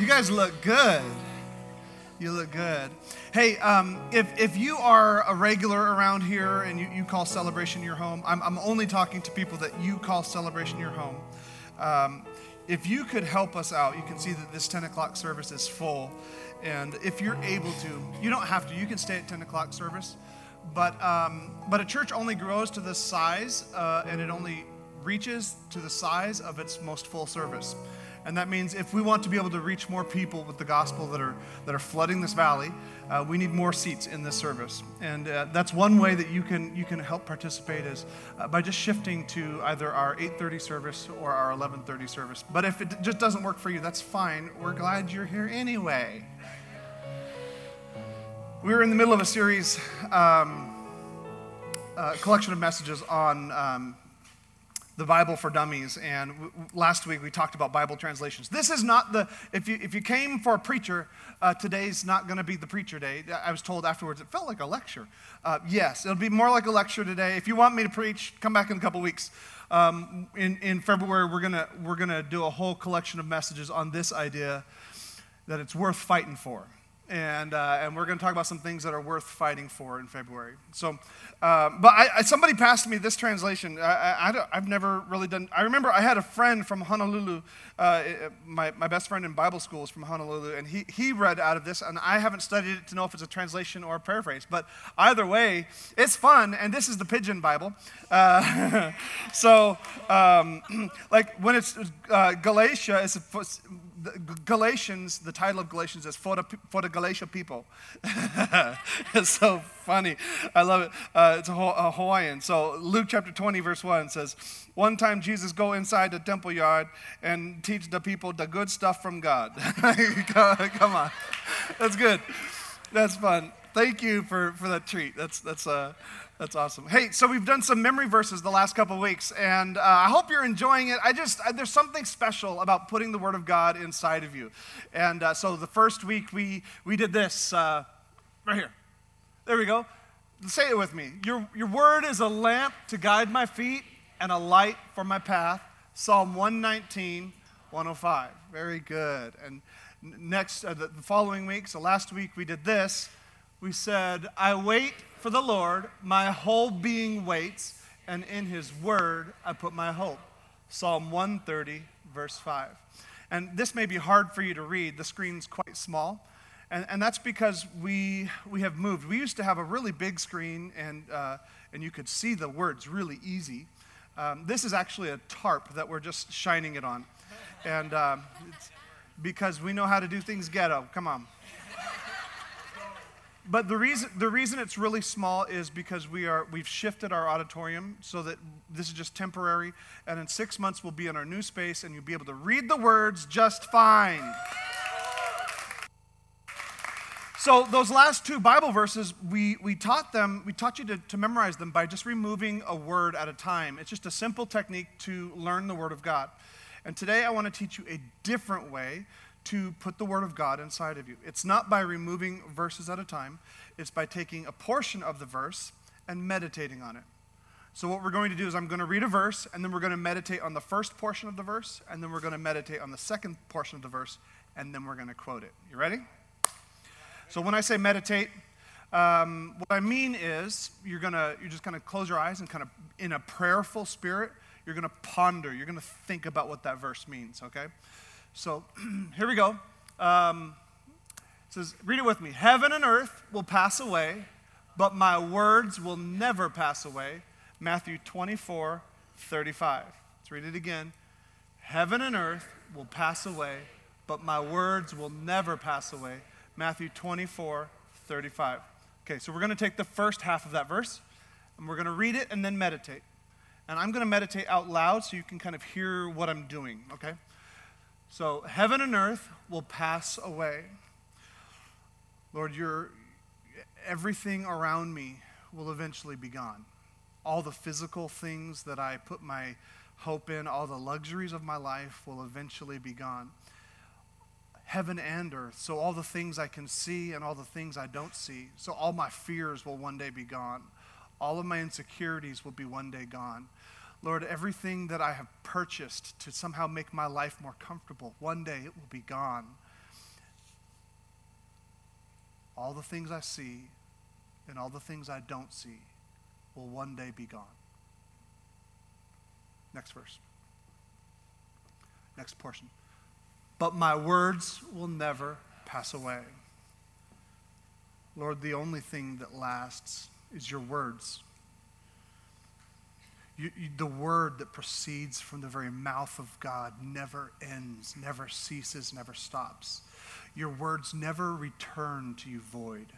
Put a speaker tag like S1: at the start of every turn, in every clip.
S1: You guys look good. You look good. Hey, um, if, if you are a regular around here and you, you call celebration your home, I'm, I'm only talking to people that you call celebration your home. Um, if you could help us out, you can see that this 10 o'clock service is full. And if you're able to, you don't have to, you can stay at 10 o'clock service. But, um, but a church only grows to this size uh, and it only reaches to the size of its most full service. And that means if we want to be able to reach more people with the gospel that are, that are flooding this valley, uh, we need more seats in this service. And uh, that's one way that you can, you can help participate is uh, by just shifting to either our 8.30 service or our 11.30 service. But if it just doesn't work for you, that's fine. We're glad you're here anyway. We were in the middle of a series, um, a collection of messages on um, the Bible for Dummies, and w- last week we talked about Bible translations. This is not the, if you, if you came for a preacher, uh, today's not going to be the preacher day. I was told afterwards it felt like a lecture. Uh, yes, it'll be more like a lecture today. If you want me to preach, come back in a couple weeks. Um, in, in February, we're going we're gonna do a whole collection of messages on this idea that it's worth fighting for and, uh, and we're going to talk about some things that are worth fighting for in February. So, uh, but I, I, somebody passed me this translation. I, I, have never really done. I remember I had a friend from Honolulu. Uh, my, my best friend in Bible school is from Honolulu, and he, he read out of this, and I haven't studied it to know if it's a translation or a paraphrase. But either way, it's fun, and this is the Pidgin Bible. Uh, so, um, like when it's uh, Galatia, it's the Galatians, the title of Galatians is For the, for the Galatia People. it's so funny. I love it. Uh, it's a, a Hawaiian. So Luke chapter 20, verse 1 says, One time Jesus go inside the temple yard and teach the people the good stuff from God. Come on. That's good. That's fun. Thank you for, for that treat. That's, that's, uh, that's awesome. Hey, so we've done some memory verses the last couple weeks, and uh, I hope you're enjoying it. I just, uh, there's something special about putting the Word of God inside of you. And uh, so the first week we, we did this uh, right here. There we go. Say it with me. Your, your Word is a lamp to guide my feet and a light for my path. Psalm 119, 105. Very good. And next, uh, the following week, so last week we did this. We said, I wait for the Lord, my whole being waits, and in his word I put my hope. Psalm 130, verse 5. And this may be hard for you to read, the screen's quite small. And, and that's because we, we have moved. We used to have a really big screen, and, uh, and you could see the words really easy. Um, this is actually a tarp that we're just shining it on. And um, because we know how to do things ghetto. Come on. But the reason, the reason it's really small is because we are, we've shifted our auditorium so that this is just temporary. And in six months, we'll be in our new space and you'll be able to read the words just fine. So those last two Bible verses, we, we taught them, we taught you to, to memorize them by just removing a word at a time. It's just a simple technique to learn the Word of God. And today I want to teach you a different way to put the Word of God inside of you. It's not by removing verses at a time, it's by taking a portion of the verse and meditating on it. So, what we're going to do is, I'm going to read a verse, and then we're going to meditate on the first portion of the verse, and then we're going to meditate on the second portion of the verse, and then we're going to quote it. You ready? So, when I say meditate, um, what I mean is you're gonna you're just gonna close your eyes and kind of in a prayerful spirit, you're gonna ponder, you're gonna think about what that verse means. Okay, so here we go. Um, it says, read it with me. Heaven and earth will pass away, but my words will never pass away. Matthew 24, 35. Let's read it again. Heaven and earth will pass away, but my words will never pass away. Matthew 24, 35. Okay, so we're going to take the first half of that verse and we're going to read it and then meditate. And I'm going to meditate out loud so you can kind of hear what I'm doing, okay? So, heaven and earth will pass away. Lord, your everything around me will eventually be gone. All the physical things that I put my hope in, all the luxuries of my life will eventually be gone. Heaven and earth, so all the things I can see and all the things I don't see, so all my fears will one day be gone. All of my insecurities will be one day gone. Lord, everything that I have purchased to somehow make my life more comfortable, one day it will be gone. All the things I see and all the things I don't see will one day be gone. Next verse. Next portion. But my words will never pass away. Lord, the only thing that lasts is your words. You, you, the word that proceeds from the very mouth of God never ends, never ceases, never stops. Your words never return to you void.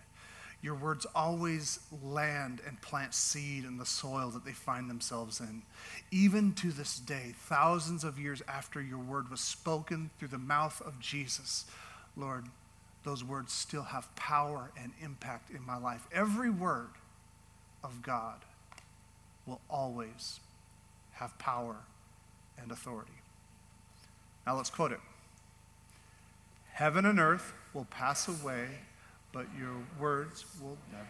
S1: Your words always land and plant seed in the soil that they find themselves in. Even to this day, thousands of years after your word was spoken through the mouth of Jesus, Lord, those words still have power and impact in my life. Every word of God will always have power and authority. Now let's quote it Heaven and earth will pass away but your words will never.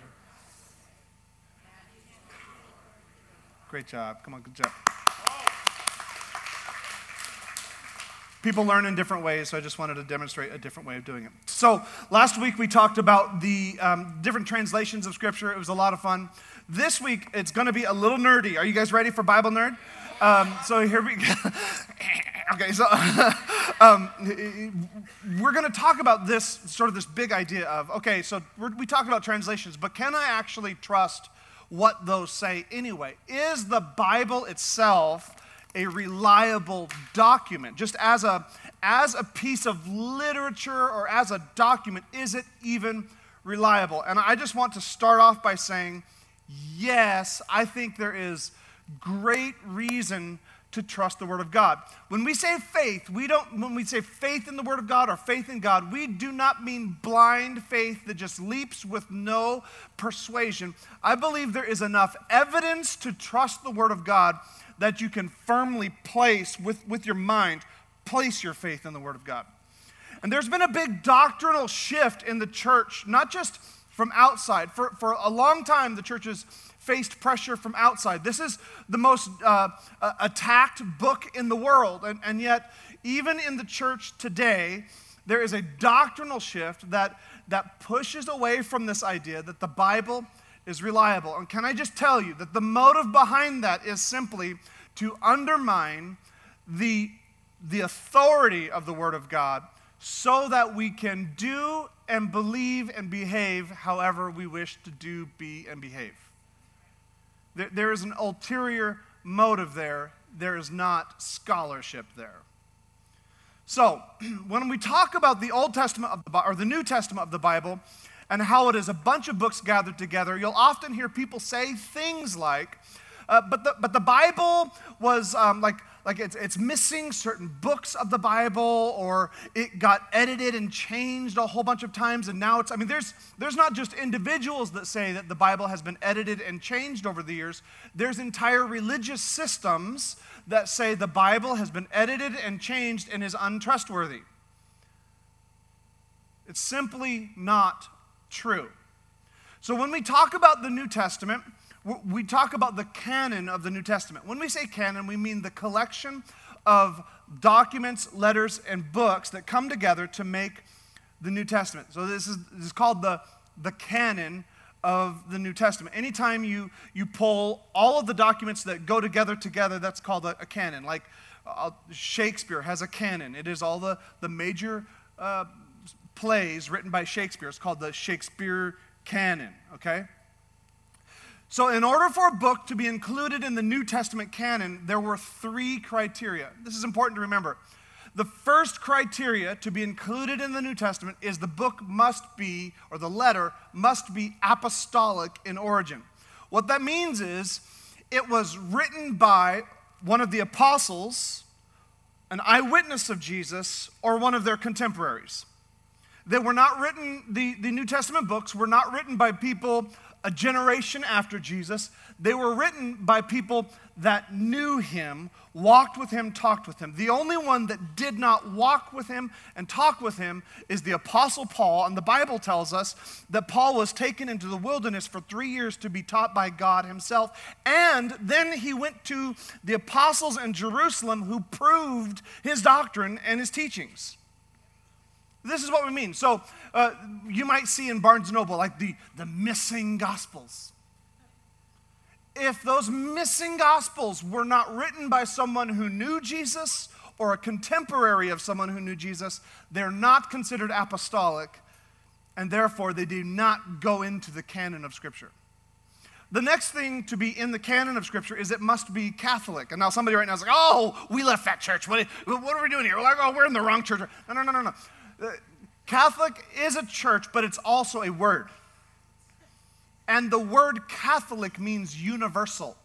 S1: Great job. Come on, good job. People learn in different ways, so I just wanted to demonstrate a different way of doing it. So, last week we talked about the um, different translations of Scripture. It was a lot of fun. This week it's going to be a little nerdy. Are you guys ready for Bible Nerd? Um, so, here we go. okay, so um, we're going to talk about this sort of this big idea of okay, so we talk about translations, but can I actually trust what those say anyway? Is the Bible itself a reliable document? Just as a as a piece of literature or as a document, is it even reliable? And I just want to start off by saying, yes, I think there is great reason to trust the Word of God. When we say faith, we don't, when we say faith in the Word of God or faith in God, we do not mean blind faith that just leaps with no persuasion. I believe there is enough evidence to trust the Word of God that you can firmly place with, with your mind, place your faith in the Word of God. And there's been a big doctrinal shift in the church, not just from outside. For, for a long time, the churches faced pressure from outside. This is the most uh, attacked book in the world. And, and yet, even in the church today, there is a doctrinal shift that, that pushes away from this idea that the Bible is reliable. And can I just tell you that the motive behind that is simply to undermine the, the authority of the Word of God so that we can do and believe and behave however we wish to do, be, and behave. There is an ulterior motive there. There is not scholarship there. So, when we talk about the Old Testament of the, or the New Testament of the Bible and how it is a bunch of books gathered together, you'll often hear people say things like, uh, but, the, but the Bible was um, like like it's, it's missing certain books of the Bible, or it got edited and changed a whole bunch of times, and now it's, I mean, there's, there's not just individuals that say that the Bible has been edited and changed over the years, there's entire religious systems that say the Bible has been edited and changed and is untrustworthy. It's simply not true. So when we talk about the New Testament, we talk about the canon of the New Testament. When we say canon, we mean the collection of documents, letters, and books that come together to make the New Testament. So this is, this is called the, the canon of the New Testament. Anytime you, you pull all of the documents that go together together, that's called a, a canon. Like uh, Shakespeare has a canon. It is all the, the major uh, plays written by Shakespeare. It's called the Shakespeare canon, okay? So, in order for a book to be included in the New Testament canon, there were three criteria. This is important to remember. The first criteria to be included in the New Testament is the book must be, or the letter must be apostolic in origin. What that means is it was written by one of the apostles, an eyewitness of Jesus, or one of their contemporaries. They were not written, the, the New Testament books were not written by people a generation after Jesus. They were written by people that knew him, walked with him, talked with him. The only one that did not walk with him and talk with him is the Apostle Paul. And the Bible tells us that Paul was taken into the wilderness for three years to be taught by God himself. And then he went to the apostles in Jerusalem who proved his doctrine and his teachings. This is what we mean. So uh, you might see in Barnes Noble like the, the missing gospels. If those missing gospels were not written by someone who knew Jesus or a contemporary of someone who knew Jesus, they're not considered apostolic, and therefore they do not go into the canon of Scripture. The next thing to be in the canon of Scripture is it must be Catholic. And now somebody right now is like, oh, we left that church. What, what are we doing here? We're like, oh, we're in the wrong church. No, no, no, no, no. Catholic is a church, but it's also a word. And the word Catholic means universal.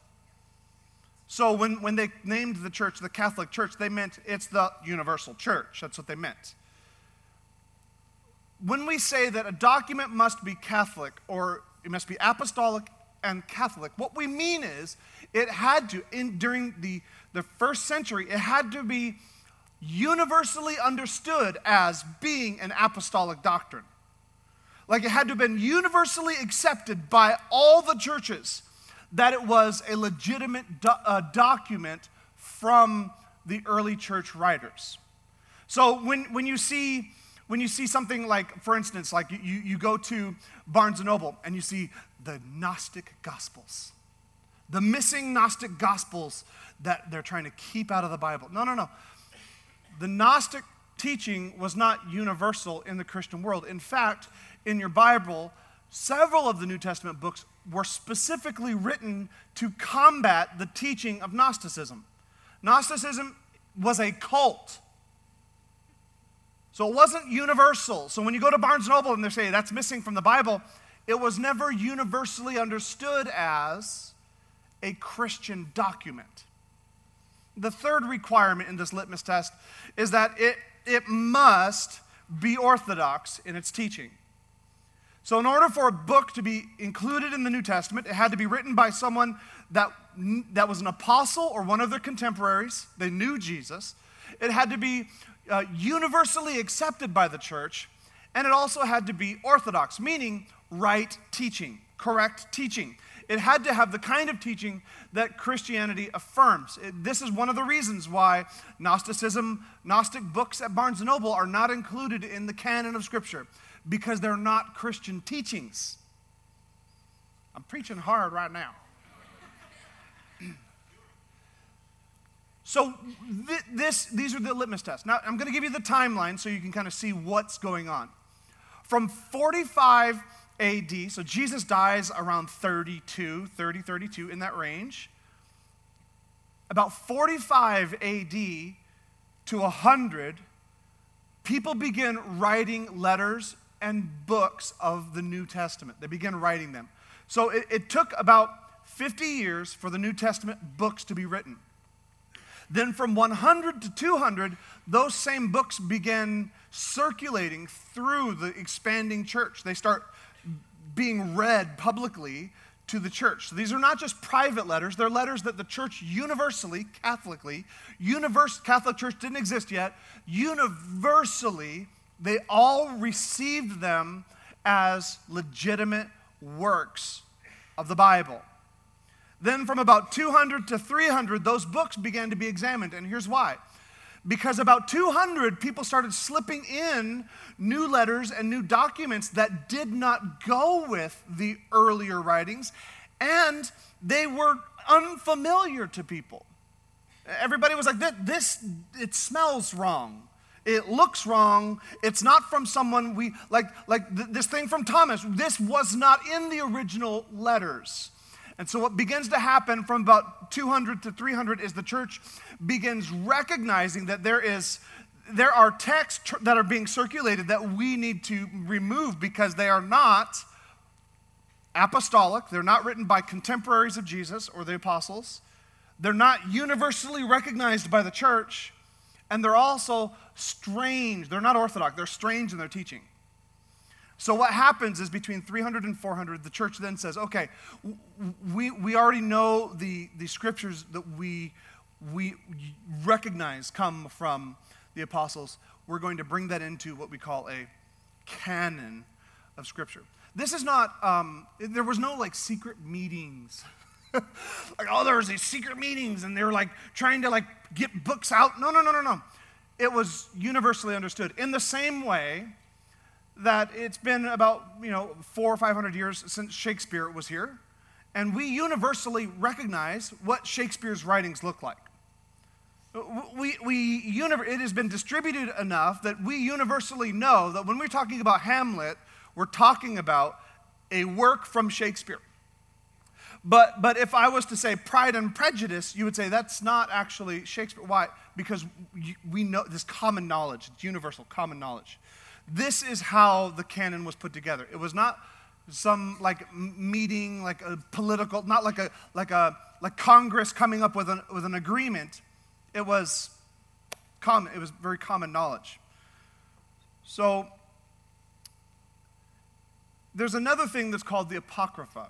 S1: So when, when they named the church the Catholic Church, they meant it's the universal church. That's what they meant. When we say that a document must be Catholic or it must be apostolic and Catholic, what we mean is it had to, in, during the, the first century, it had to be universally understood as being an apostolic doctrine. Like it had to have been universally accepted by all the churches that it was a legitimate do- uh, document from the early church writers. So when, when you see when you see something like, for instance, like you, you go to Barnes and Noble and you see the Gnostic Gospels, the missing Gnostic Gospels that they're trying to keep out of the Bible. No, no, no the Gnostic teaching was not universal in the Christian world. In fact, in your Bible, several of the New Testament books were specifically written to combat the teaching of Gnosticism. Gnosticism was a cult. So it wasn't universal. So when you go to Barnes Noble and they say that's missing from the Bible, it was never universally understood as a Christian document. The third requirement in this litmus test is that it, it must be orthodox in its teaching. So, in order for a book to be included in the New Testament, it had to be written by someone that, that was an apostle or one of their contemporaries. They knew Jesus. It had to be uh, universally accepted by the church. And it also had to be orthodox, meaning right teaching, correct teaching. It had to have the kind of teaching that Christianity affirms. It, this is one of the reasons why Gnosticism, Gnostic books at Barnes & Noble are not included in the canon of Scripture because they're not Christian teachings. I'm preaching hard right now. So th- this, these are the litmus tests. Now I'm going to give you the timeline so you can kind of see what's going on. From 45 AD. So Jesus dies around 32, 30, 32, in that range. About 45 AD to 100, people begin writing letters and books of the New Testament. They begin writing them. So it, it took about 50 years for the New Testament books to be written. Then from 100 to 200, those same books begin circulating through the expanding church. They start being read publicly to the church. So these are not just private letters, they're letters that the church universally, Catholically, universe, Catholic Church didn't exist yet, universally, they all received them as legitimate works of the Bible. Then from about 200 to 300, those books began to be examined. And here's why because about 200 people started slipping in new letters and new documents that did not go with the earlier writings, and they were unfamiliar to people. Everybody was like, this, it smells wrong. It looks wrong. It's not from someone we, like, like this thing from Thomas. This was not in the original letters. And so, what begins to happen from about 200 to 300 is the church begins recognizing that there is there are texts that are being circulated that we need to remove because they are not apostolic. They're not written by contemporaries of Jesus or the apostles. They're not universally recognized by the church. And they're also strange. They're not orthodox, they're strange in their teaching. So, what happens is between 300 and 400, the church then says, okay, we, we already know the, the scriptures that we, we recognize come from the apostles. We're going to bring that into what we call a canon of scripture. This is not, um, there was no like secret meetings. like, oh, there was these secret meetings and they were like trying to like get books out. No, no, no, no, no. It was universally understood. In the same way, that it's been about, you know, four or five hundred years since Shakespeare was here, and we universally recognize what Shakespeare's writings look like. We, we, it has been distributed enough that we universally know that when we're talking about Hamlet, we're talking about a work from Shakespeare. But, but if I was to say Pride and Prejudice, you would say that's not actually Shakespeare. Why? Because we know this common knowledge, it's universal common knowledge. This is how the canon was put together. It was not some like meeting, like a political, not like a like a like Congress coming up with an with an agreement. It was common. It was very common knowledge. So there's another thing that's called the Apocrypha.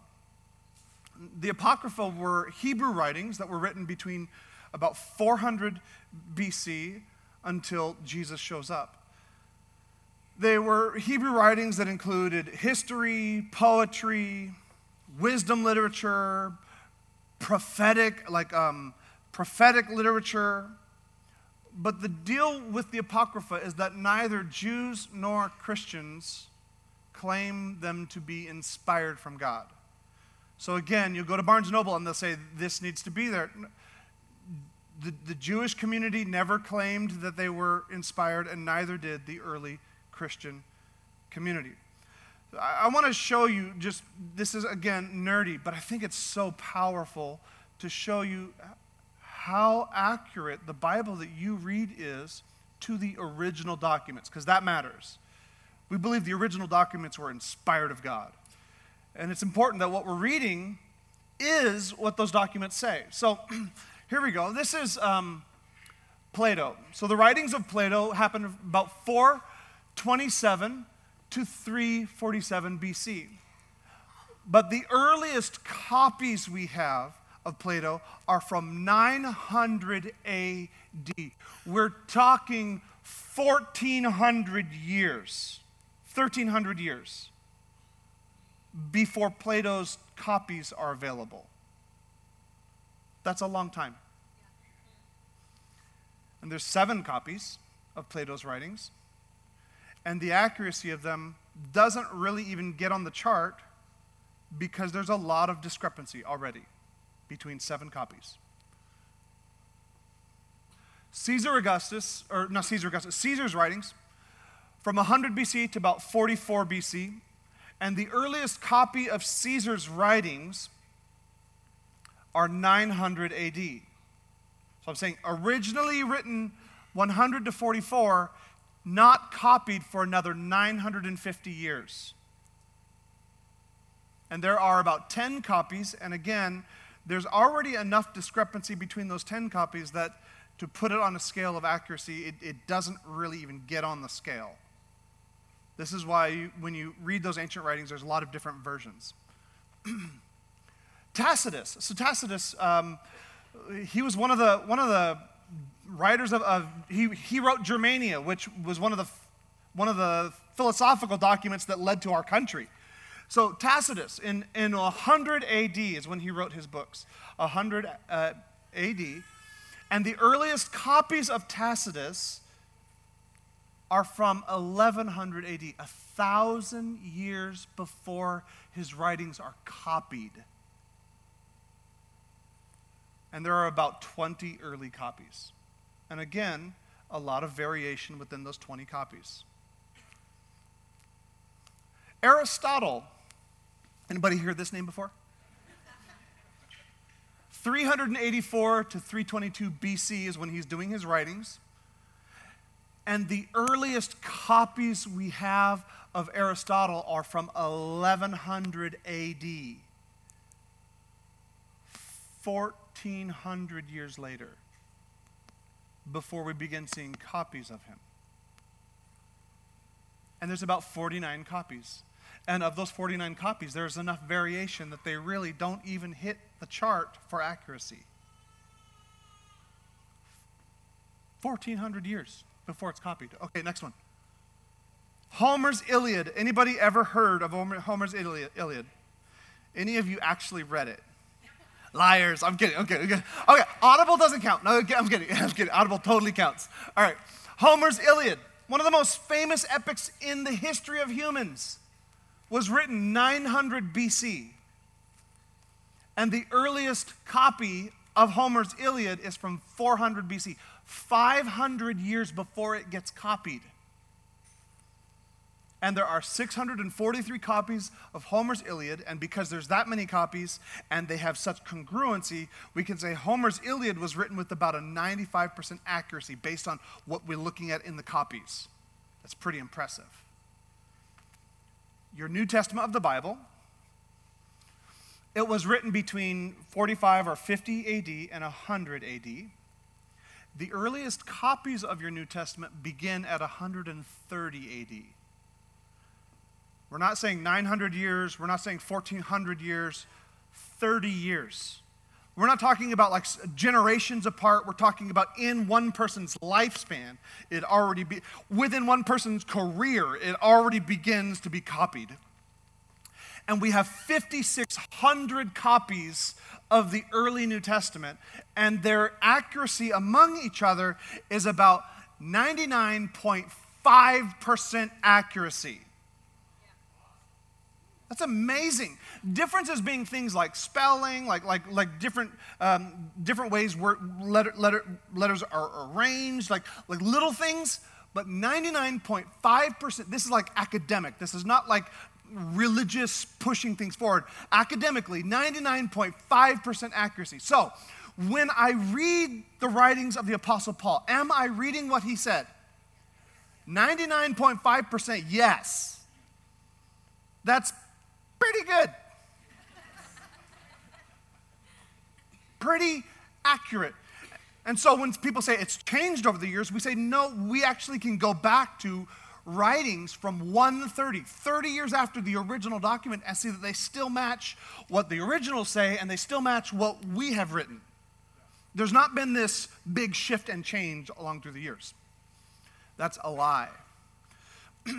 S1: The Apocrypha were Hebrew writings that were written between about 400 BC until Jesus shows up. They were Hebrew writings that included history, poetry, wisdom literature, prophetic, like um, prophetic literature. But the deal with the Apocrypha is that neither Jews nor Christians claim them to be inspired from God. So again, you go to Barnes Noble and they'll say, this needs to be there. The, the Jewish community never claimed that they were inspired, and neither did the early Christian community. I, I want to show you just, this is again nerdy, but I think it's so powerful to show you how accurate the Bible that you read is to the original documents, because that matters. We believe the original documents were inspired of God. And it's important that what we're reading is what those documents say. So here we go. This is um, Plato. So the writings of Plato happened about four 27 to 347 BC. But the earliest copies we have of Plato are from 900 AD. We're talking 1400 years, 1300 years before Plato's copies are available. That's a long time. And there's seven copies of Plato's writings and the accuracy of them doesn't really even get on the chart because there's a lot of discrepancy already between seven copies. Caesar Augustus, or not Caesar Augustus, Caesar's writings from 100 BC to about 44 BC, and the earliest copy of Caesar's writings are 900 AD. So I'm saying originally written 100 to 44, not copied for another 950 years. And there are about 10 copies, and again, there's already enough discrepancy between those 10 copies that to put it on a scale of accuracy, it, it doesn't really even get on the scale. This is why you, when you read those ancient writings, there's a lot of different versions. Tacitus. So Tacitus, um, he was one of the one of the writers of, of, he, he wrote Germania, which was one of, the, one of the philosophical documents that led to our country. So Tacitus, in, in 100 AD is when he wrote his books, 100 uh, AD. And the earliest copies of Tacitus are from 1100 AD, a thousand years before his writings are copied. And there are about 20 early copies. And again, a lot of variation within those 20 copies. Aristotle. Anybody heard this name before? 384 to 322 BC is when he's doing his writings. And the earliest copies we have of Aristotle are from 1100 AD. 1400 years later, before we begin seeing copies of him. And there's about 49 copies. And of those 49 copies, there's enough variation that they really don't even hit the chart for accuracy. 1400 years before it's copied. Okay, next one. Homer's Iliad. Anybody ever heard of Homer's Iliad? Any of you actually read it? Liars. I'm kidding. I'm. Okay. okay. Audible doesn't count. No, I'm kidding. I'm kidding. Audible totally counts. All right. Homer's Iliad, one of the most famous epics in the history of humans, was written 900 BC. And the earliest copy of Homer's Iliad is from 400 BC, 500 years before it gets copied and there are 643 copies of Homer's Iliad, and because there's that many copies and they have such congruency, we can say Homer's Iliad was written with about a 95% accuracy based on what we're looking at in the copies. That's pretty impressive. Your New Testament of the Bible, it was written between 45 or 50 AD and 100 AD. The earliest copies of your New Testament begin at 130 AD. We're not saying 900 years, we're not saying 1400 years, 30 years. We're not talking about like generations apart. We're talking about in one person's lifespan. It already be within one person's career. It already begins to be copied. And we have 5,600 copies of the early New Testament, and their accuracy among each other is about 99.5% accuracy. That's amazing. Differences being things like spelling, like, like, like different, um, different ways where letter, letter, letters are arranged, like, like little things. But 99.5%, this is like academic. This is not like religious pushing things forward. Academically, 99.5% accuracy. So, when I read the writings of the Apostle Paul, am I reading what he said? 99.5% yes. That's pretty good. pretty accurate. And so when people say it's changed over the years, we say, no, we actually can go back to writings from 130, 30 years after the original document, and see that they still match what the originals say and they still match what we have written. There's not been this big shift and change along through the years. That's a lie.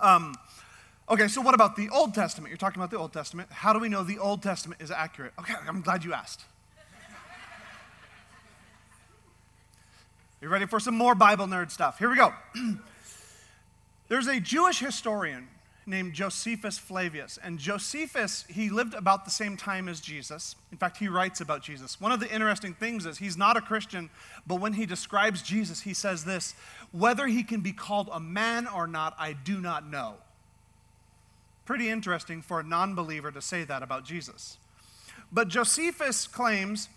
S1: um, Okay, so what about the Old Testament? You're talking about the Old Testament. How do we know the Old Testament is accurate? Okay, I'm glad you asked. You ready for some more Bible nerd stuff? Here we go. There's a Jewish historian named Josephus Flavius. And Josephus, he lived about the same time as Jesus. In fact, he writes about Jesus. One of the interesting things is he's not a Christian, but when he describes Jesus, he says this Whether he can be called a man or not, I do not know. Pretty interesting for a non believer to say that about Jesus. But Josephus claims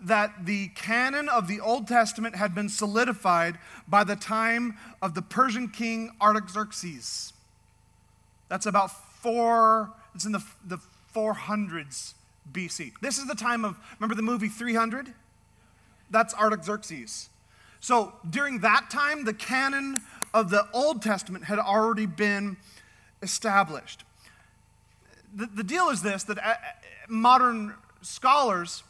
S1: that the canon of the Old Testament had been solidified by the time of the Persian king Artaxerxes. That's about four, it's in the, the 400s BC. This is the time of, remember the movie 300? That's Artaxerxes. So during that time, the canon of the Old Testament had already been established the, the deal is this that uh, modern scholars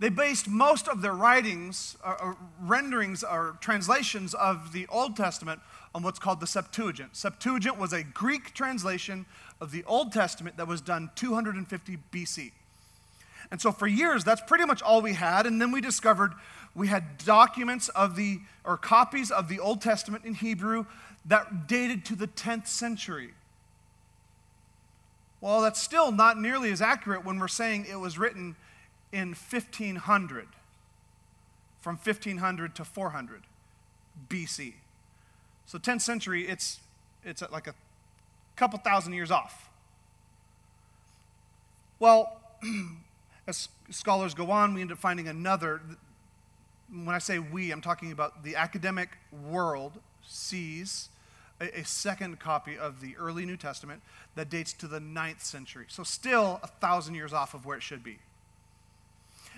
S1: they based most of their writings or, uh, or, renderings or translations of the old testament on what's called the septuagint. Septuagint was a greek translation of the old testament that was done 250 bc and so for years that's pretty much all we had and then we discovered we had documents of the or copies of the old testament in hebrew that dated to the 10th century well, that's still not nearly as accurate when we're saying it was written in 1500, from 1500 to 400 BC. So 10th century, it's, it's like a couple thousand years off. Well, as scholars go on, we end up finding another. When I say we, I'm talking about the academic world sees a, a second copy of the early New Testament that dates to the ninth century. So, still a thousand years off of where it should be.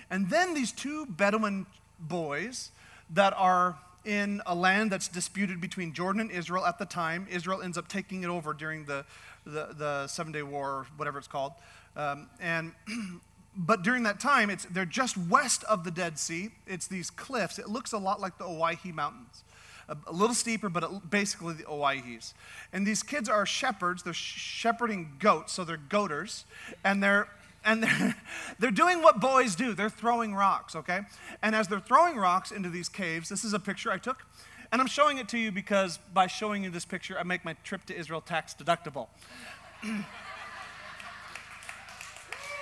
S1: And then these two Bedouin boys that are in a land that's disputed between Jordan and Israel at the time. Israel ends up taking it over during the, the, the Seven Day War, whatever it's called. Um, and but during that time, it's, they're just west of the Dead Sea. It's these cliffs. It looks a lot like the Owyhee Mountains. A, a little steeper, but basically the Owyhees. And these kids are shepherds. They're shepherding goats, so they're goaters. And they're and they're, they're doing what boys do they're throwing rocks okay and as they're throwing rocks into these caves this is a picture i took and i'm showing it to you because by showing you this picture i make my trip to israel tax deductible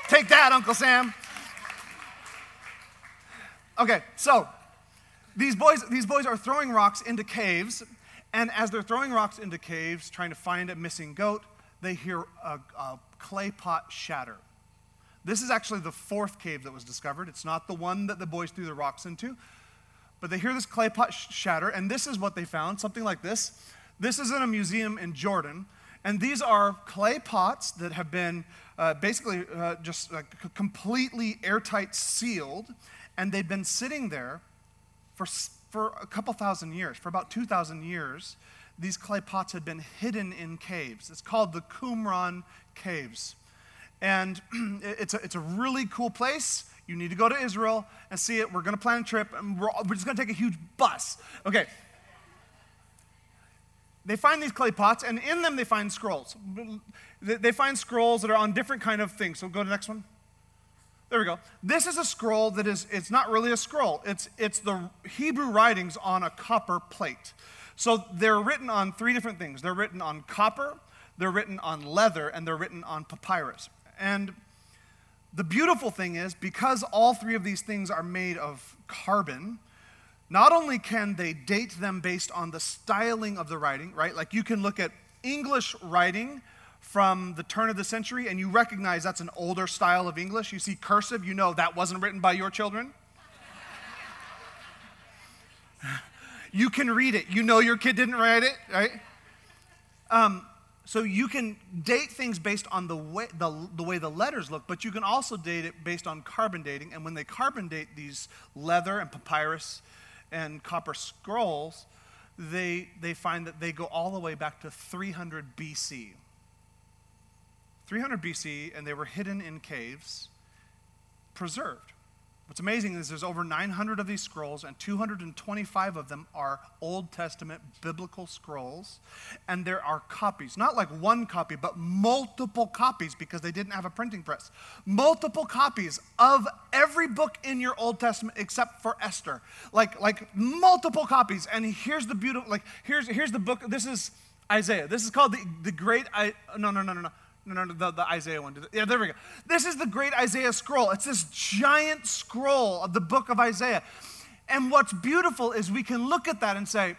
S1: take that uncle sam okay so these boys these boys are throwing rocks into caves and as they're throwing rocks into caves trying to find a missing goat they hear a, a clay pot shatter this is actually the fourth cave that was discovered. It's not the one that the boys threw the rocks into. But they hear this clay pot sh- shatter, and this is what they found something like this. This is in a museum in Jordan. And these are clay pots that have been uh, basically uh, just uh, completely airtight sealed. And they've been sitting there for, for a couple thousand years, for about 2,000 years. These clay pots had been hidden in caves. It's called the Qumran Caves. And it's a, it's a really cool place. You need to go to Israel and see it. We're going to plan a trip, and we're, we're just going to take a huge bus. Okay. They find these clay pots, and in them they find scrolls. They find scrolls that are on different kind of things. So go to the next one. There we go. This is a scroll that is, it's not really a scroll. It's, it's the Hebrew writings on a copper plate. So they're written on three different things. They're written on copper, they're written on leather, and they're written on papyrus. And the beautiful thing is, because all three of these things are made of carbon, not only can they date them based on the styling of the writing, right? Like you can look at English writing from the turn of the century and you recognize that's an older style of English. You see cursive, you know that wasn't written by your children. you can read it, you know your kid didn't write it, right? Um, so you can date things based on the way the, the way the letters look, but you can also date it based on carbon dating. And when they carbon date these leather and papyrus and copper scrolls, they, they find that they go all the way back to 300 BC. 300 BC, and they were hidden in caves, preserved. What's amazing is there's over 900 of these scrolls, and 225 of them are Old Testament biblical scrolls. And there are copies, not like one copy, but multiple copies because they didn't have a printing press. Multiple copies of every book in your Old Testament except for Esther. Like, like multiple copies. And here's the beautiful, like, here's, here's the book. This is Isaiah. This is called the, the Great, I, no, no, no, no, no. No, no, the, the Isaiah one. Yeah, there we go. This is the great Isaiah scroll. It's this giant scroll of the book of Isaiah. And what's beautiful is we can look at that and say,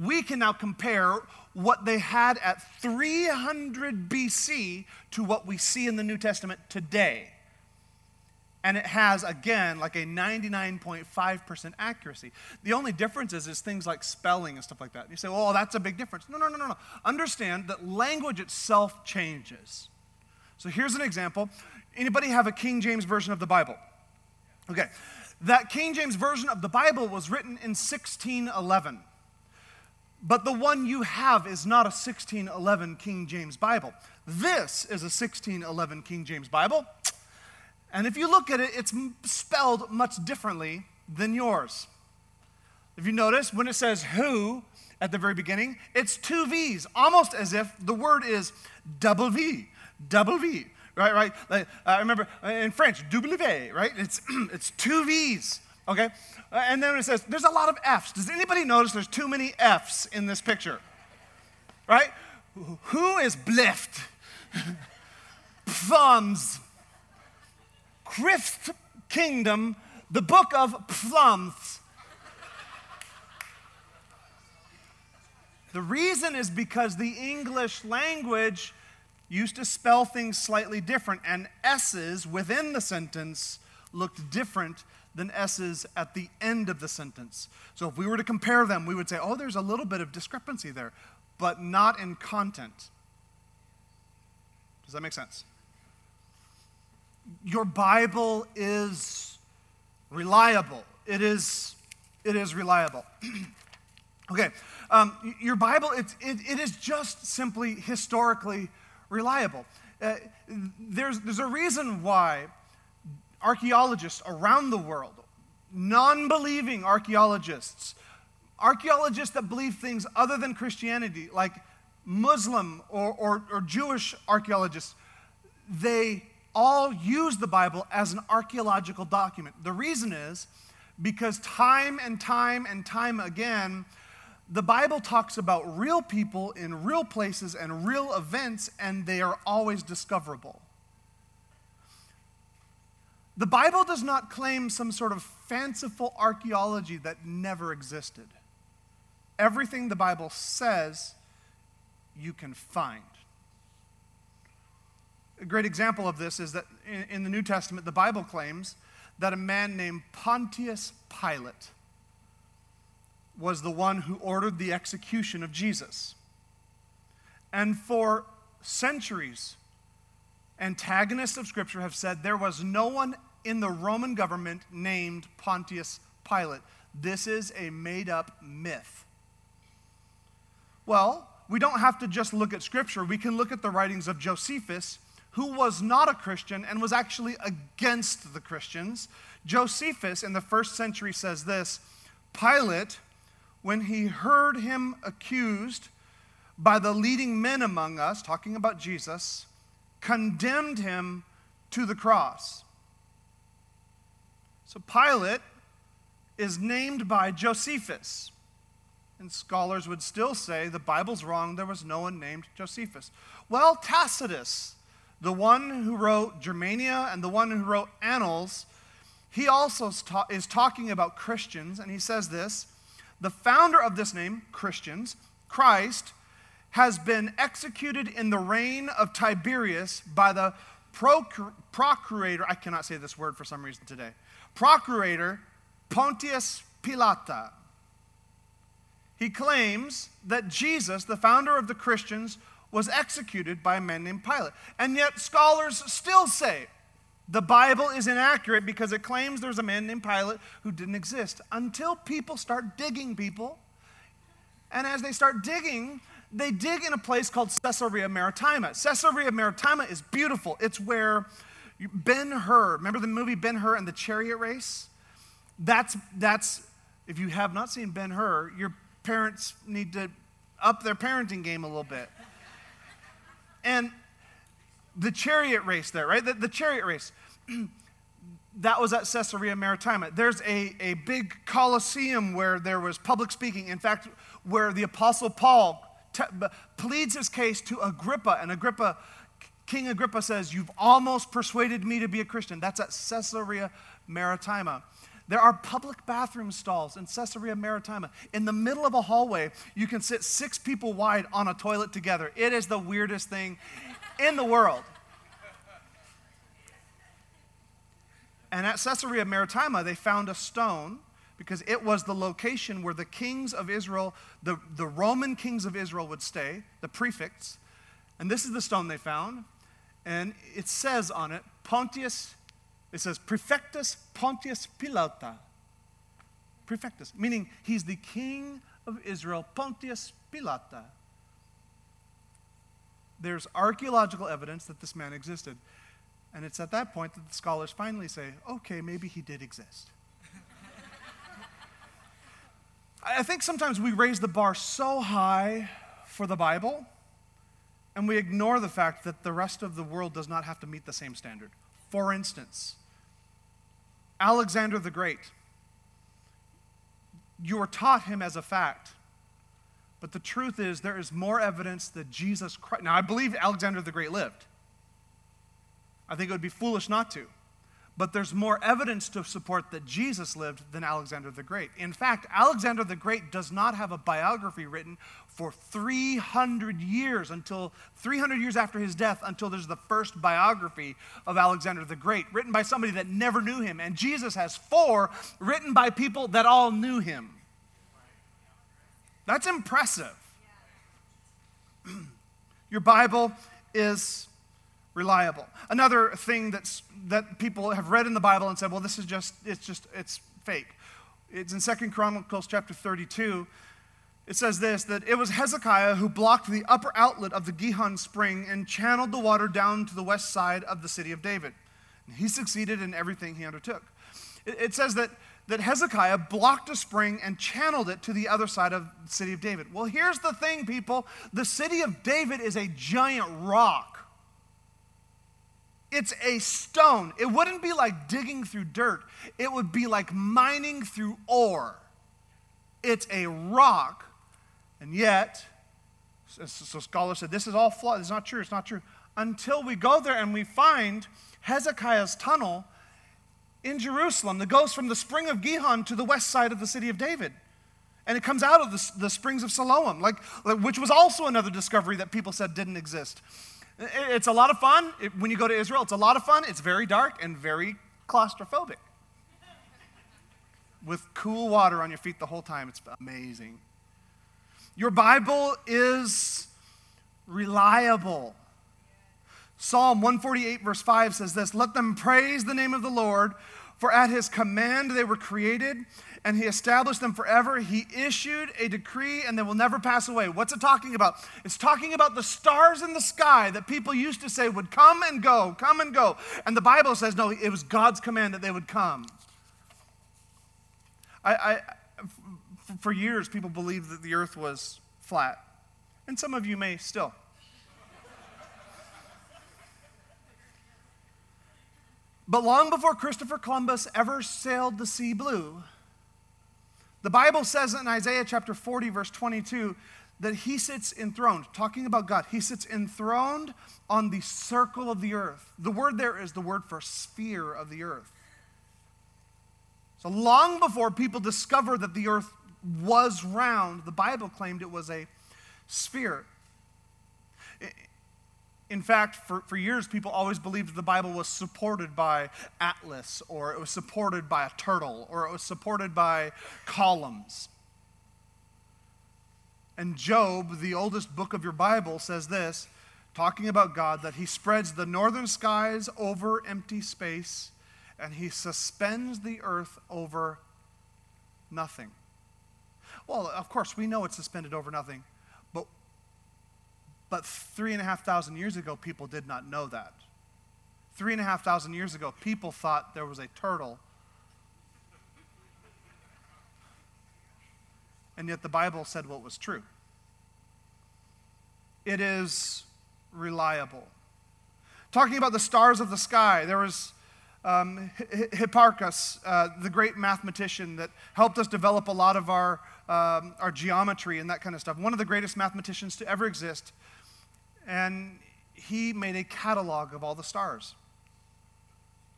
S1: we can now compare what they had at 300 BC to what we see in the New Testament today and it has again like a 99.5% accuracy. The only difference is, is things like spelling and stuff like that. You say well that's a big difference. No no no no no. Understand that language itself changes. So here's an example. Anybody have a king james version of the bible? Okay. That king james version of the bible was written in 1611 but the one you have is not a 1611 king james bible. This is a 1611 king james bible and if you look at it, it's spelled much differently than yours. If you notice, when it says who at the very beginning, it's two V's, almost as if the word is double V, double V, right? Right? Like, I remember uh, in French, W, right? It's, it's two V's, okay? Uh, and then it says, there's a lot of F's. Does anybody notice there's too many F's in this picture? Right? Who is blift? Thumbs. Christ kingdom, the book of plums. The reason is because the English language used to spell things slightly different, and S's within the sentence looked different than S's at the end of the sentence. So if we were to compare them, we would say, oh, there's a little bit of discrepancy there, but not in content. Does that make sense? Your Bible is reliable. It is, it is reliable. okay, um, your Bible, it, it, it is just simply historically reliable. Uh, there's, there's a reason why archaeologists around the world, non believing archaeologists, archaeologists that believe things other than Christianity, like Muslim or, or, or Jewish archaeologists, they all use the Bible as an archaeological document. The reason is because time and time and time again, the Bible talks about real people in real places and real events, and they are always discoverable. The Bible does not claim some sort of fanciful archaeology that never existed. Everything the Bible says, you can find. A great example of this is that in, in the New Testament, the Bible claims that a man named Pontius Pilate was the one who ordered the execution of Jesus. And for centuries, antagonists of Scripture have said there was no one in the Roman government named Pontius Pilate. This is a made up myth. Well, we don't have to just look at Scripture, we can look at the writings of Josephus, who was not a Christian and was actually against the Christians. Josephus in the first century says this Pilate when he heard him accused by the leading men among us, talking about Jesus, condemned him to the cross. So Pilate is named by Josephus. And scholars would still say the Bible's wrong, there was no one named Josephus. Well, Tacitus, the one who wrote Germania and the one who wrote Annals, he also is talking about Christians, and he says this the founder of this name, Christians, Christ, has been executed in the reign of Tiberius by the procur- procurator, I cannot say this word for some reason today, procurator Pontius Pilata. He claims that Jesus, the founder of the Christians, was executed by a man named Pilate. And yet, scholars still say the Bible is inaccurate because it claims there's a man named Pilate who didn't exist until people start digging people. And as they start digging, they dig in a place called Caesarea Maritima. Caesarea Maritima is beautiful. It's where Ben Hur, remember the movie Ben Hur and the chariot race? That's, that's if you have not seen Ben Hur, your parents need to up their parenting game a little bit. And the chariot race there, right? The, the chariot race. that was at Caesarea Maritima. There's a, a big coliseum where there was public speaking. In fact, where the Apostle Paul te- pleads his case to Agrippa, and Agrippa, King Agrippa says, You've almost persuaded me to be a Christian. That's at Caesarea Maritima. There are public bathroom stalls in Caesarea Maritima. In the middle of a hallway, you can sit six people wide on a toilet together. It is the weirdest thing in the world. And at Caesarea Maritima, they found a stone because it was the location where the kings of Israel, the, the Roman kings of Israel, would stay, the prefects. And this is the stone they found. And it says on it, Pontius, it says, Prefectus Pontius Pilata. Prefectus, meaning he's the king of Israel, Pontius Pilata there's archaeological evidence that this man existed. And it's at that point that the scholars finally say, okay, maybe he did exist. I think sometimes we raise the bar so high for the Bible, and we ignore the fact that the rest of the world does not have to meet the same standard. For instance, Alexander the Great. You were taught him as a fact. But the truth is, there is more evidence that Jesus Christ. Now, I believe Alexander the Great lived. I think it would be foolish not to. But there's more evidence to support that Jesus lived than Alexander the Great. In fact, Alexander the Great does not have a biography written for 300 years until 300 years after his death until there's the first biography of Alexander the Great written by somebody that never knew him. And Jesus has four written by people that all knew him. That's impressive. Your Bible is reliable. Another thing that's, that people have read in the Bible and said, well, this is just, it's just, it's fake. It's in Second Chronicles chapter 32. It says this that it was Hezekiah who blocked the upper outlet of the Gihon spring and channeled the water down to the west side of the city of David. And he succeeded in everything he undertook. It, it says that, that Hezekiah blocked a spring and channeled it to the other side of the city of David. Well, here's the thing, people the city of David is a giant rock. It's a stone. It wouldn't be like digging through dirt, it would be like mining through ore. It's a rock, and yet, so scholars said, this is all flawed. It's not true. It's not true. Until we go there and we find Hezekiah's tunnel in Jerusalem that goes from the spring of Gihon to the west side of the city of David. And it comes out of the, the springs of Siloam, like, which was also another discovery that people said didn't exist. It's a lot of fun. When you go to Israel, it's a lot of fun. It's very dark and very claustrophobic. With cool water on your feet the whole time. It's amazing. Your Bible is reliable. Psalm 148, verse 5 says this Let them praise the name of the Lord, for at his command they were created and he established them forever. He issued a decree and they will never pass away. What's it talking about? It's talking about the stars in the sky that people used to say would come and go, come and go. And the Bible says, no, it was God's command that they would come. I, I for years, people believed that the earth was flat. And some of you may still. But long before Christopher Columbus ever sailed the sea blue, the Bible says in Isaiah chapter 40, verse 22, that he sits enthroned, talking about God. He sits enthroned on the circle of the earth. The word there is the word for sphere of the earth. So long before people discovered that the earth was round, the Bible claimed it was a sphere. In fact, for, for years, people always believed the Bible was supported by Atlas, or it was supported by a turtle, or it was supported by columns. And Job, the oldest book of your Bible, says this, talking about God, that he spreads the northern skies over empty space, and he suspends the earth over nothing. Well, of course, we know it's suspended over nothing. But three and a half thousand years ago, people did not know that. Three and a half thousand years ago, people thought there was a turtle. And yet the Bible said what was true. It is reliable. Talking about the stars of the sky, there was um, Hipparchus, uh, the great mathematician that helped us develop a lot of our, um, our geometry and that kind of stuff. One of the greatest mathematicians to ever exist and he made a catalog of all the stars.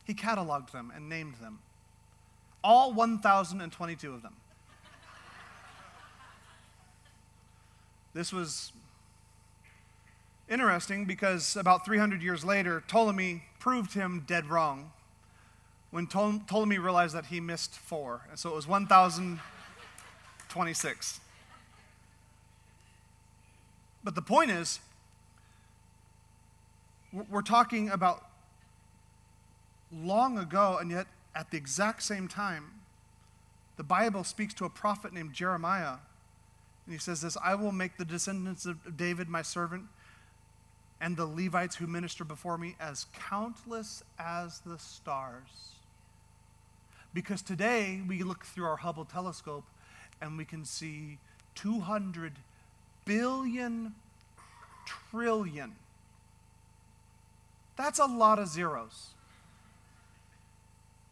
S1: He cataloged them and named them. All 1,022 of them. this was interesting because about 300 years later, Ptolemy proved him dead wrong when Ptolemy realized that he missed four. And so it was 1,026. But the point is, we're talking about long ago, and yet at the exact same time, the Bible speaks to a prophet named Jeremiah. And he says this I will make the descendants of David my servant and the Levites who minister before me as countless as the stars. Because today we look through our Hubble telescope and we can see 200 billion trillion that's a lot of zeros.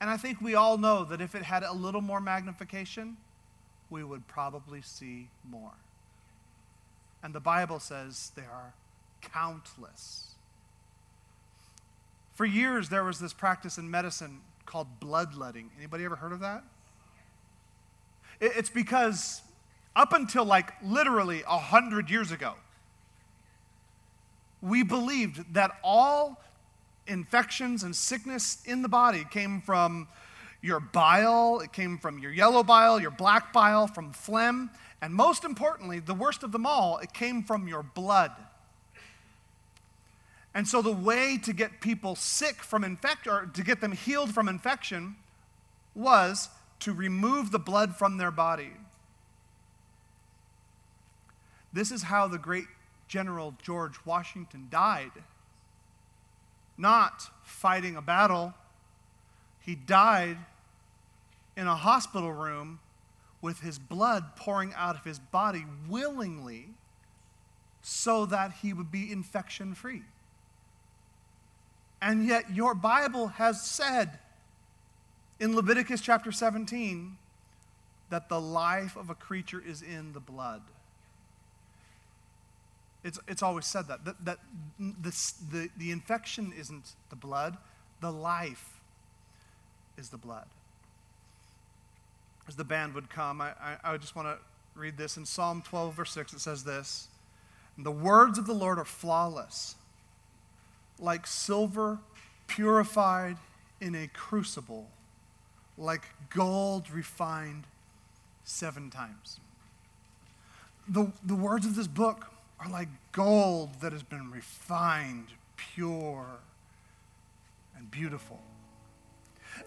S1: And I think we all know that if it had a little more magnification, we would probably see more. And the Bible says there are countless. For years, there was this practice in medicine called bloodletting. Anybody ever heard of that? It's because up until like literally a hundred years ago, we believed that all infections and sickness in the body came from your bile, it came from your yellow bile, your black bile, from phlegm, and most importantly, the worst of them all, it came from your blood. And so the way to get people sick from infection, or to get them healed from infection, was to remove the blood from their body. This is how the great General George Washington died. Not fighting a battle, he died in a hospital room with his blood pouring out of his body willingly so that he would be infection free. And yet, your Bible has said in Leviticus chapter 17 that the life of a creature is in the blood. It's, it's always said that. That, that this, the, the infection isn't the blood, the life is the blood. As the band would come, I, I, I just want to read this. In Psalm 12, verse 6, it says this The words of the Lord are flawless, like silver purified in a crucible, like gold refined seven times. The, the words of this book are like gold that has been refined, pure, and beautiful.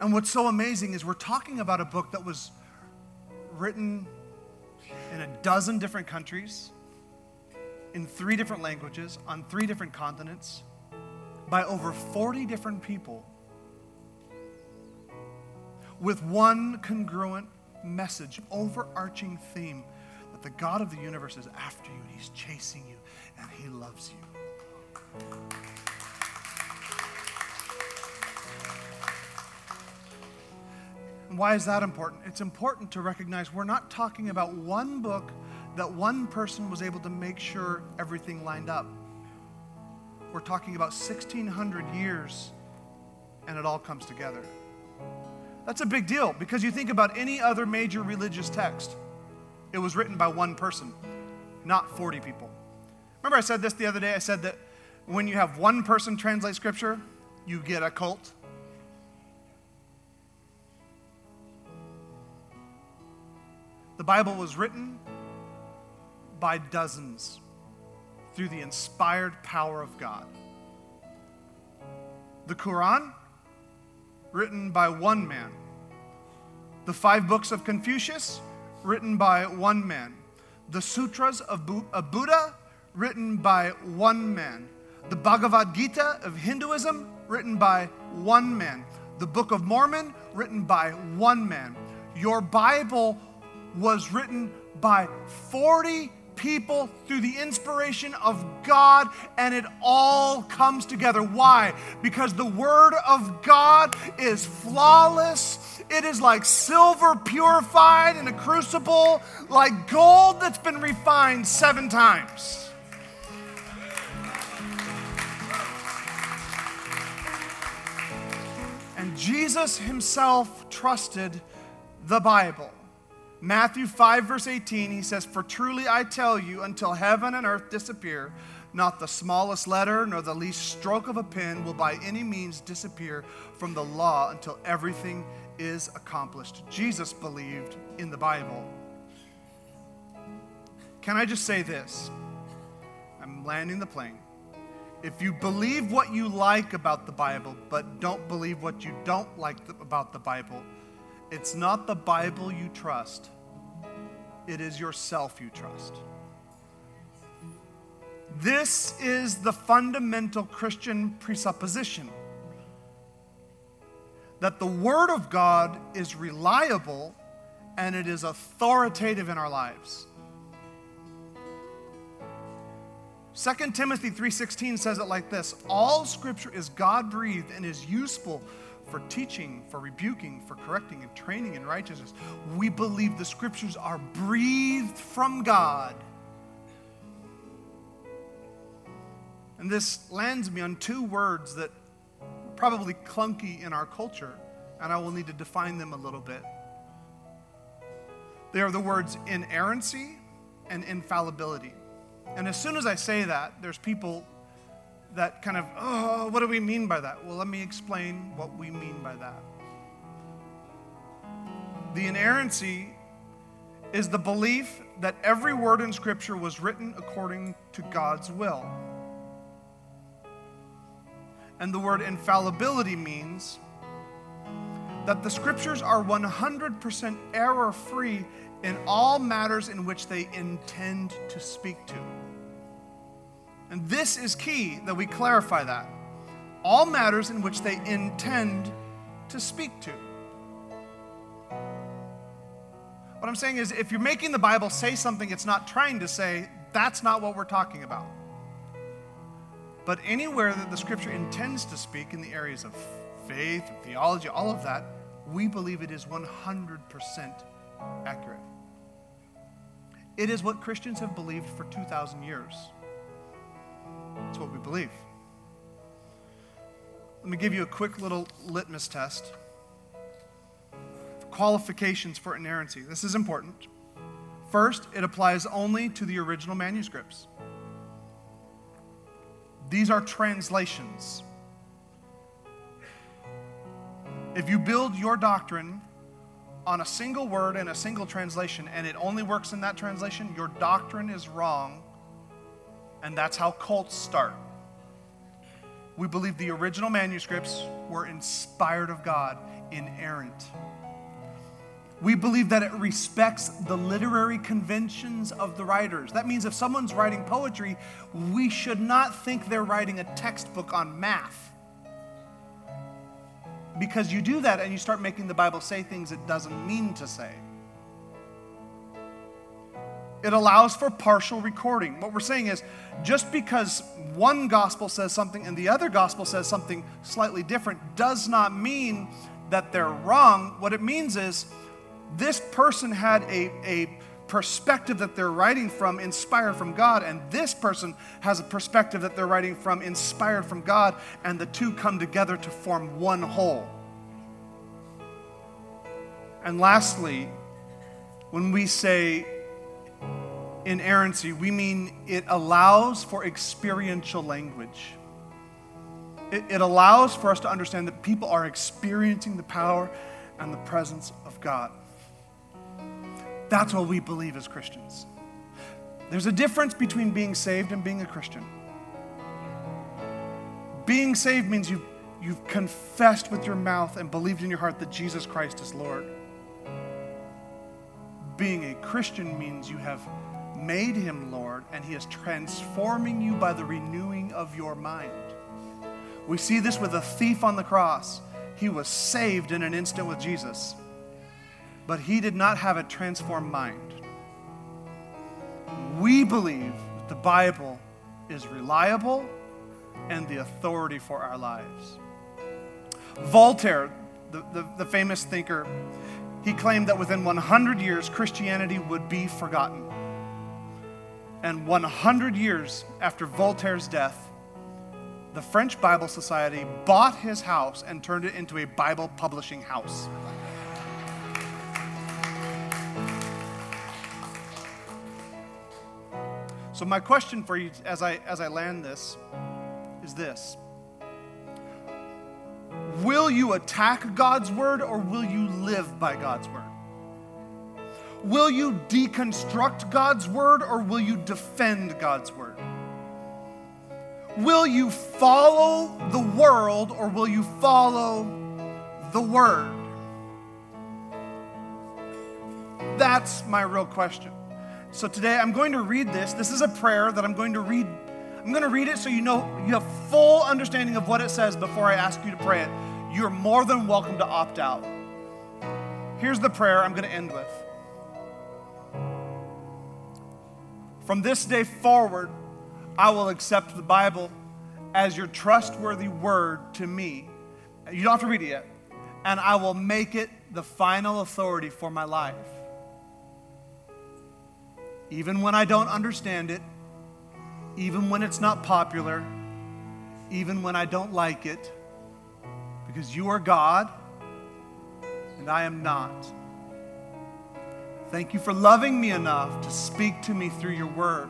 S1: And what's so amazing is we're talking about a book that was written in a dozen different countries, in three different languages, on three different continents, by over 40 different people, with one congruent message, overarching theme that the God of the universe is after you and He's chasing you and He loves you. And why is that important? It's important to recognize we're not talking about one book that one person was able to make sure everything lined up. We're talking about 1,600 years and it all comes together. That's a big deal because you think about any other major religious text, it was written by one person, not 40 people. Remember, I said this the other day? I said that when you have one person translate scripture, you get a cult. The Bible was written by dozens through the inspired power of God. The Quran, written by one man. The five books of Confucius, written by one man. The Sutras of, Bu- of Buddha, written by one man. The Bhagavad Gita of Hinduism, written by one man. The Book of Mormon, written by one man. Your Bible was written by 40 people through the inspiration of God, and it all comes together. Why? Because the Word of God is flawless. It is like silver purified in a crucible, like gold that's been refined seven times. And Jesus himself trusted the Bible. Matthew 5, verse 18, he says, For truly I tell you, until heaven and earth disappear, not the smallest letter nor the least stroke of a pen will by any means disappear from the law until everything is accomplished. Jesus believed in the Bible. Can I just say this? I'm landing the plane. If you believe what you like about the Bible, but don't believe what you don't like about the Bible, it's not the Bible you trust, it is yourself you trust. This is the fundamental Christian presupposition that the Word of God is reliable and it is authoritative in our lives. 2 Timothy 3:16 says it like this, all scripture is God-breathed and is useful for teaching, for rebuking, for correcting, and training in righteousness. We believe the scriptures are breathed from God. And this lands me on two words that probably clunky in our culture and I will need to define them a little bit. They are the words inerrancy and infallibility. And as soon as I say that, there's people that kind of, oh, what do we mean by that? Well, let me explain what we mean by that. The inerrancy is the belief that every word in Scripture was written according to God's will. And the word infallibility means that the Scriptures are 100% error free in all matters in which they intend to speak to. And this is key that we clarify that. All matters in which they intend to speak to. What I'm saying is, if you're making the Bible say something it's not trying to say, that's not what we're talking about. But anywhere that the scripture intends to speak in the areas of faith, theology, all of that, we believe it is 100% accurate. It is what Christians have believed for 2,000 years. It's what we believe. Let me give you a quick little litmus test. Qualifications for inerrancy. This is important. First, it applies only to the original manuscripts. These are translations. If you build your doctrine on a single word and a single translation and it only works in that translation, your doctrine is wrong and that's how cults start. We believe the original manuscripts were inspired of God, inerrant. We believe that it respects the literary conventions of the writers. That means if someone's writing poetry, we should not think they're writing a textbook on math. Because you do that and you start making the Bible say things it doesn't mean to say. It allows for partial recording. What we're saying is just because one gospel says something and the other gospel says something slightly different does not mean that they're wrong. What it means is this person had a, a perspective that they're writing from inspired from God, and this person has a perspective that they're writing from inspired from God, and the two come together to form one whole. And lastly, when we say inerrancy, we mean it allows for experiential language. It, it, allows for us to understand that people are experiencing the power and the presence of God. That's what we believe as Christians. There's a difference between being saved and being a Christian. Being saved means you've, you've confessed with your mouth and believed in your heart that Jesus Christ is Lord. Being a Christian means you have made him Lord, and he is transforming you by the renewing of your mind. We see this with a thief on the cross. He was saved in an instant with Jesus, but he did not have a transformed mind. We believe the Bible is reliable and the authority for our lives. Voltaire, the, the, the famous thinker, he claimed that within 100 years, Christianity would be forgotten. And 100 years after Voltaire's death, the French Bible Society bought his house and turned it into a Bible publishing house. So, my question for you as I, as I land this is this Will you attack God's word or will you live by God's word? Will you deconstruct God's word or will you defend God's word? Will you follow the world or will you follow the word? That's my real question. So today I'm going to read this. This is a prayer that I'm going to read. I'm going to read it so you know you have full understanding of what it says before I ask you to pray it. You're more than welcome to opt out. Here's the prayer I'm going to end with. From this day forward, I will accept the Bible as your trustworthy word to me. You don't have to read it yet. And I will make it the final authority for my life. Even when I don't understand it, even when it's not popular, even when I don't like it, because you are God, and I am not. Thank you for loving me enough to speak to me through your word.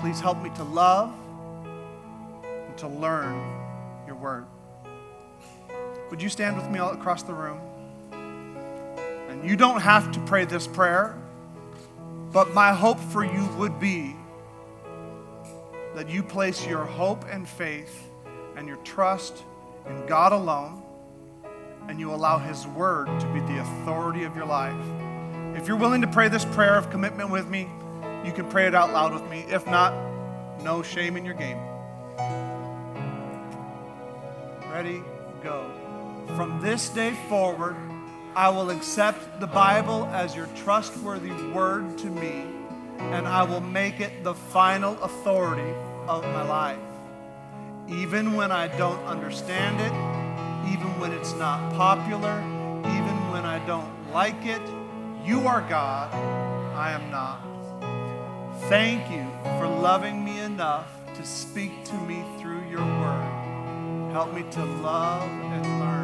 S1: Please help me to love and to learn your word. Would you stand with me all across the room? And you don't have to pray this prayer, but my hope for you would be that you place your hope and faith and your trust in God alone, and you allow His Word to be the authority of your life. If you're willing to pray this prayer of commitment with me, you can pray it out loud with me. If not, no shame in your game. Ready? Go. From this day forward, I will accept the Bible as your trustworthy word to me, and I will make it the final authority of my life. Even when I don't understand it, even when it's not popular, even when I don't like it, you are God, I am not. Thank you for loving me enough to speak to me through your word. Help me to love and learn.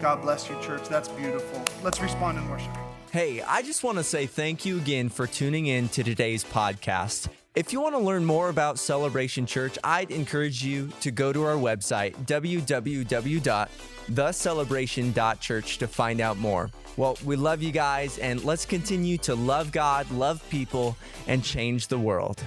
S1: God bless you, church. That's beautiful. Let's respond in worship.
S2: Hey, I just want to say thank you again for tuning in to today's podcast. If you want to learn more about Celebration Church, I'd encourage you to go to our website, www.thecelebration.church, to find out more. Well, we love you guys, and let's continue to love God, love people, and change the world.